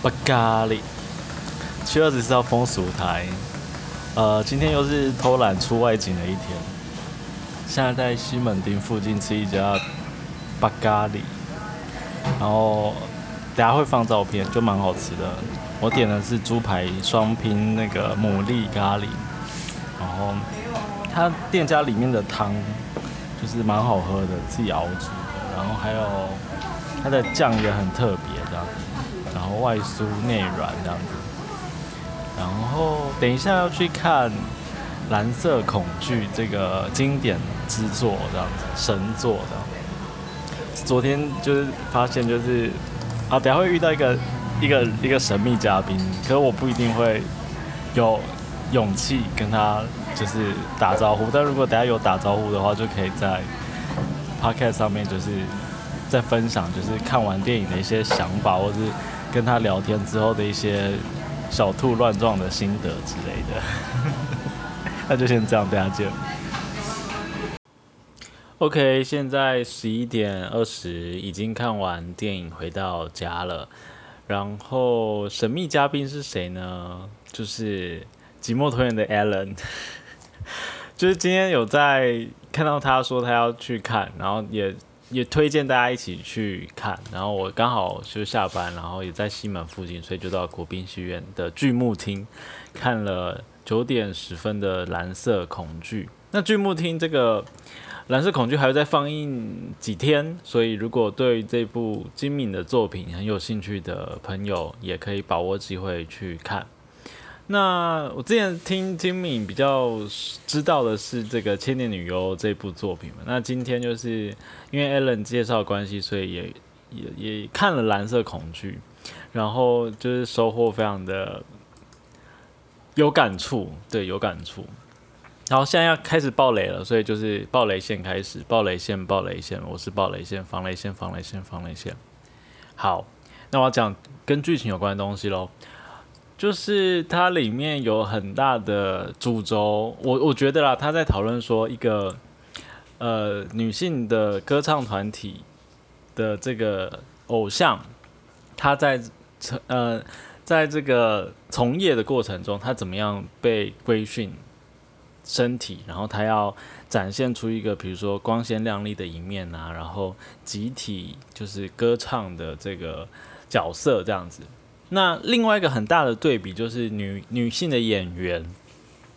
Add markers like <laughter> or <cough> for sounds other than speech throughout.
巴咖喱，七月二十四号风俗台。呃，今天又是偷懒出外景的一天。现在在西门町附近吃一家巴咖喱，然后等下会放照片，就蛮好吃的。我点的是猪排双拼那个牡蛎咖喱，然后它店家里面的汤就是蛮好喝的，自己熬煮的。然后还有它的酱也很特别，这样，然后外酥内软这样子。然后等一下要去看《蓝色恐惧》这个经典之作，这样子神作的。昨天就是发现，就是啊，等下会遇到一个一个一个神秘嘉宾，可是我不一定会有勇气跟他就是打招呼。但如果等下有打招呼的话，就可以在 podcast 上面就是在分享，就是看完电影的一些想法，或是跟他聊天之后的一些。小兔乱撞的心得之类的，<laughs> 那就先这样，大家见。OK，现在十一点二十，已经看完电影回到家了。然后神秘嘉宾是谁呢？就是寂寞拖延的 Alan，<laughs> 就是今天有在看到他说他要去看，然后也。也推荐大家一起去看，然后我刚好就下班，然后也在西门附近，所以就到国宾戏院的剧目厅看了九点十分的《蓝色恐惧》。那剧目厅这个《蓝色恐惧》还要再放映几天，所以如果对这部精敏的作品很有兴趣的朋友，也可以把握机会去看。那我之前听金敏比较知道的是这个《千年女优》这部作品嘛，那今天就是因为 Allen 介绍关系，所以也也也看了《蓝色恐惧》，然后就是收获非常的有感触，对，有感触。然后现在要开始爆雷了，所以就是爆雷线开始，爆雷线，爆雷线，我是爆雷线，防雷线，防雷线，防雷线。好，那我要讲跟剧情有关的东西喽。就是它里面有很大的主轴，我我觉得啦，他在讨论说一个呃女性的歌唱团体的这个偶像，他在成呃在这个从业的过程中，他怎么样被规训身体，然后他要展现出一个比如说光鲜亮丽的一面啊，然后集体就是歌唱的这个角色这样子。那另外一个很大的对比就是女女性的演员，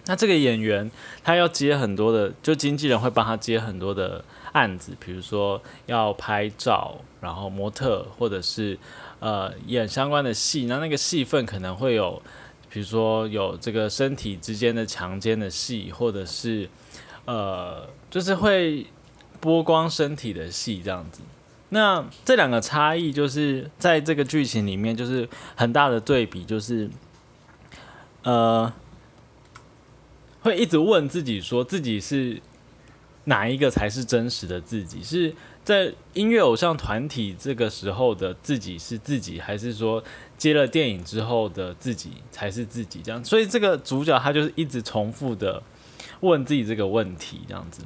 那这个演员她要接很多的，就经纪人会帮她接很多的案子，比如说要拍照，然后模特或者是呃演相关的戏，那那个戏份可能会有，比如说有这个身体之间的强奸的戏，或者是呃就是会剥光身体的戏这样子。那这两个差异就是在这个剧情里面，就是很大的对比，就是呃，会一直问自己说自己是哪一个才是真实的自己？是在音乐偶像团体这个时候的自己是自己，还是说接了电影之后的自己才是自己？这样，所以这个主角他就是一直重复的问自己这个问题，这样子。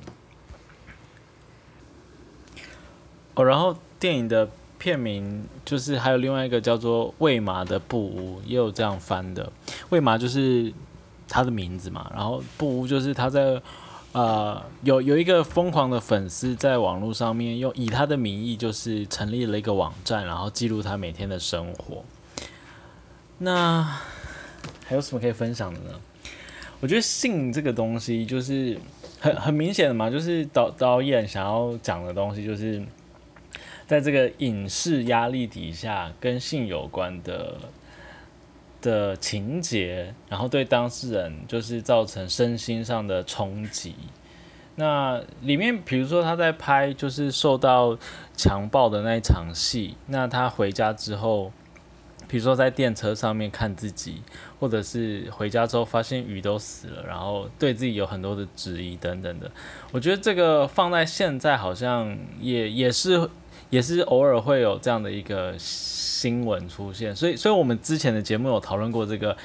哦，然后电影的片名就是还有另外一个叫做《未麻的布屋》，也有这样翻的。未麻就是他的名字嘛，然后布屋就是他在呃有有一个疯狂的粉丝在网络上面用以他的名义就是成立了一个网站，然后记录他每天的生活。那还有什么可以分享的呢？我觉得性这个东西就是很很明显的嘛，就是导导演想要讲的东西就是。在这个影视压力底下，跟性有关的的情节，然后对当事人就是造成身心上的冲击。那里面，比如说他在拍就是受到强暴的那一场戏，那他回家之后，比如说在电车上面看自己，或者是回家之后发现鱼都死了，然后对自己有很多的质疑等等的。我觉得这个放在现在好像也也是。也是偶尔会有这样的一个新闻出现，所以，所以我们之前的节目有讨论过这个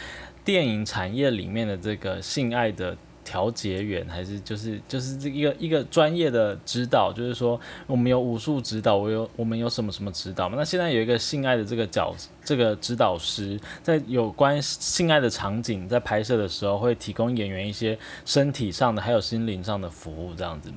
电影产业里面的这个性爱的调节员，还是就是就是这一个一个专业的指导，就是说我们有武术指导，我有我们有什么什么指导嘛？那现在有一个性爱的这个角这个指导师，在有关性爱的场景在拍摄的时候，会提供演员一些身体上的还有心灵上的服务，这样子。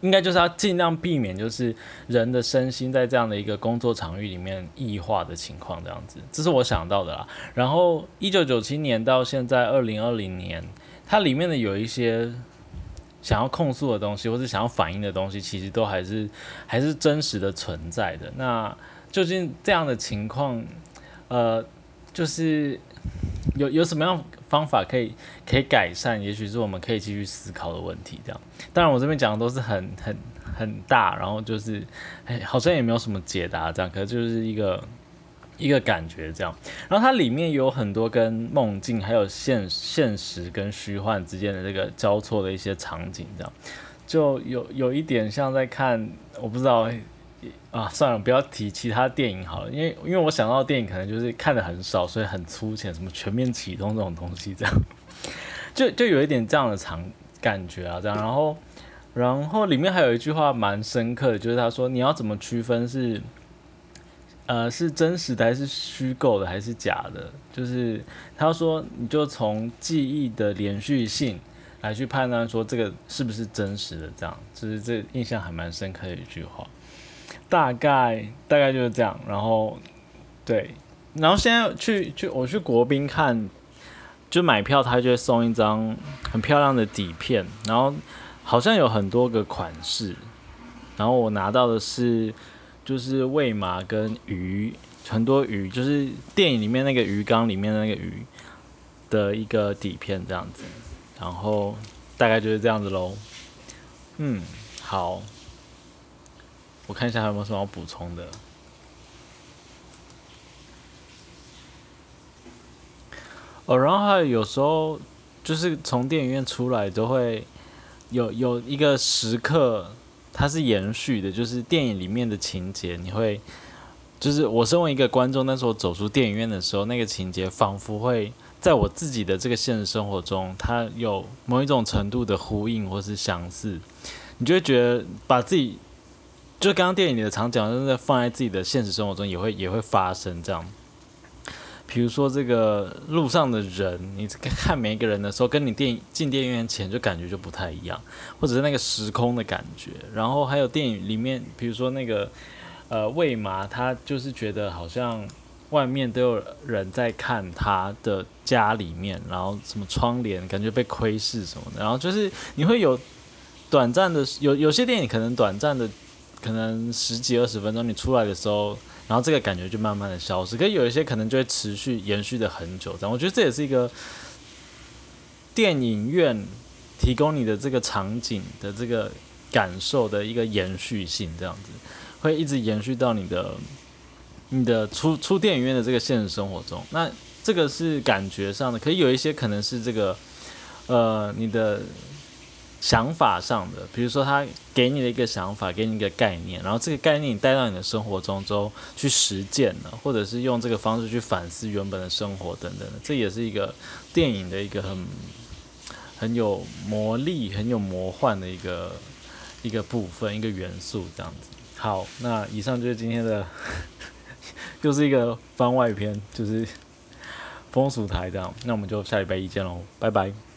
应该就是要尽量避免，就是人的身心在这样的一个工作场域里面异化的情况，这样子，这是我想到的啦。然后一九九七年到现在二零二零年，它里面的有一些想要控诉的东西，或者想要反映的东西，其实都还是还是真实的存在的。那究竟这样的情况，呃，就是有有什么样？方法可以可以改善，也许是我们可以继续思考的问题。这样，当然我这边讲的都是很很很大，然后就是哎，好像也没有什么解答这样，可是就是一个一个感觉这样。然后它里面有很多跟梦境还有现现实跟虚幻之间的这个交错的一些场景，这样就有有一点像在看，我不知道。啊，算了，不要提其他电影好了，因为因为我想到电影可能就是看的很少，所以很粗浅，什么全面启动这种东西，这样 <laughs> 就就有一点这样的场感觉啊，这样，然后然后里面还有一句话蛮深刻的，就是他说你要怎么区分是呃是真实的还是虚构的还是假的，就是他说你就从记忆的连续性来去判断说这个是不是真实的，这样，就是这印象还蛮深刻的一句话。大概大概就是这样，然后对，然后现在去去我去国宾看，就买票他就会送一张很漂亮的底片，然后好像有很多个款式，然后我拿到的是就是喂马跟鱼，很多鱼，就是电影里面那个鱼缸里面的那个鱼的一个底片这样子，然后大概就是这样子喽，嗯，好。我看一下还有没有什么要补充的。哦，然后还有有时候就是从电影院出来都会有有一个时刻，它是延续的，就是电影里面的情节，你会就是我身为一个观众，但是我走出电影院的时候，那个情节仿佛会在我自己的这个现实生活中，它有某一种程度的呼应或是相似，你就会觉得把自己。就刚刚电影里的场景，真的放在自己的现实生活中也会也会发生这样。比如说这个路上的人，你看每一个人的时候，跟你电影进电影院前就感觉就不太一样，或者是那个时空的感觉。然后还有电影里面，比如说那个呃魏麻，他就是觉得好像外面都有人在看他的家里面，然后什么窗帘感觉被窥视什么的，然后就是你会有短暂的有有些电影可能短暂的。可能十几二十分钟，你出来的时候，然后这个感觉就慢慢的消失。可有一些可能就会持续延续的很久，这样我觉得这也是一个电影院提供你的这个场景的这个感受的一个延续性，这样子会一直延续到你的你的出出电影院的这个现实生活中。那这个是感觉上的，可以有一些可能是这个呃你的。想法上的，比如说他给你的一个想法，给你一个概念，然后这个概念你带到你的生活中之后去实践了，或者是用这个方式去反思原本的生活等等的，这也是一个电影的一个很很有魔力、很有魔幻的一个一个部分、一个元素这样子。好，那以上就是今天的，<laughs> 又是一个番外篇，就是风俗台这样。那我们就下礼拜一见喽，拜拜。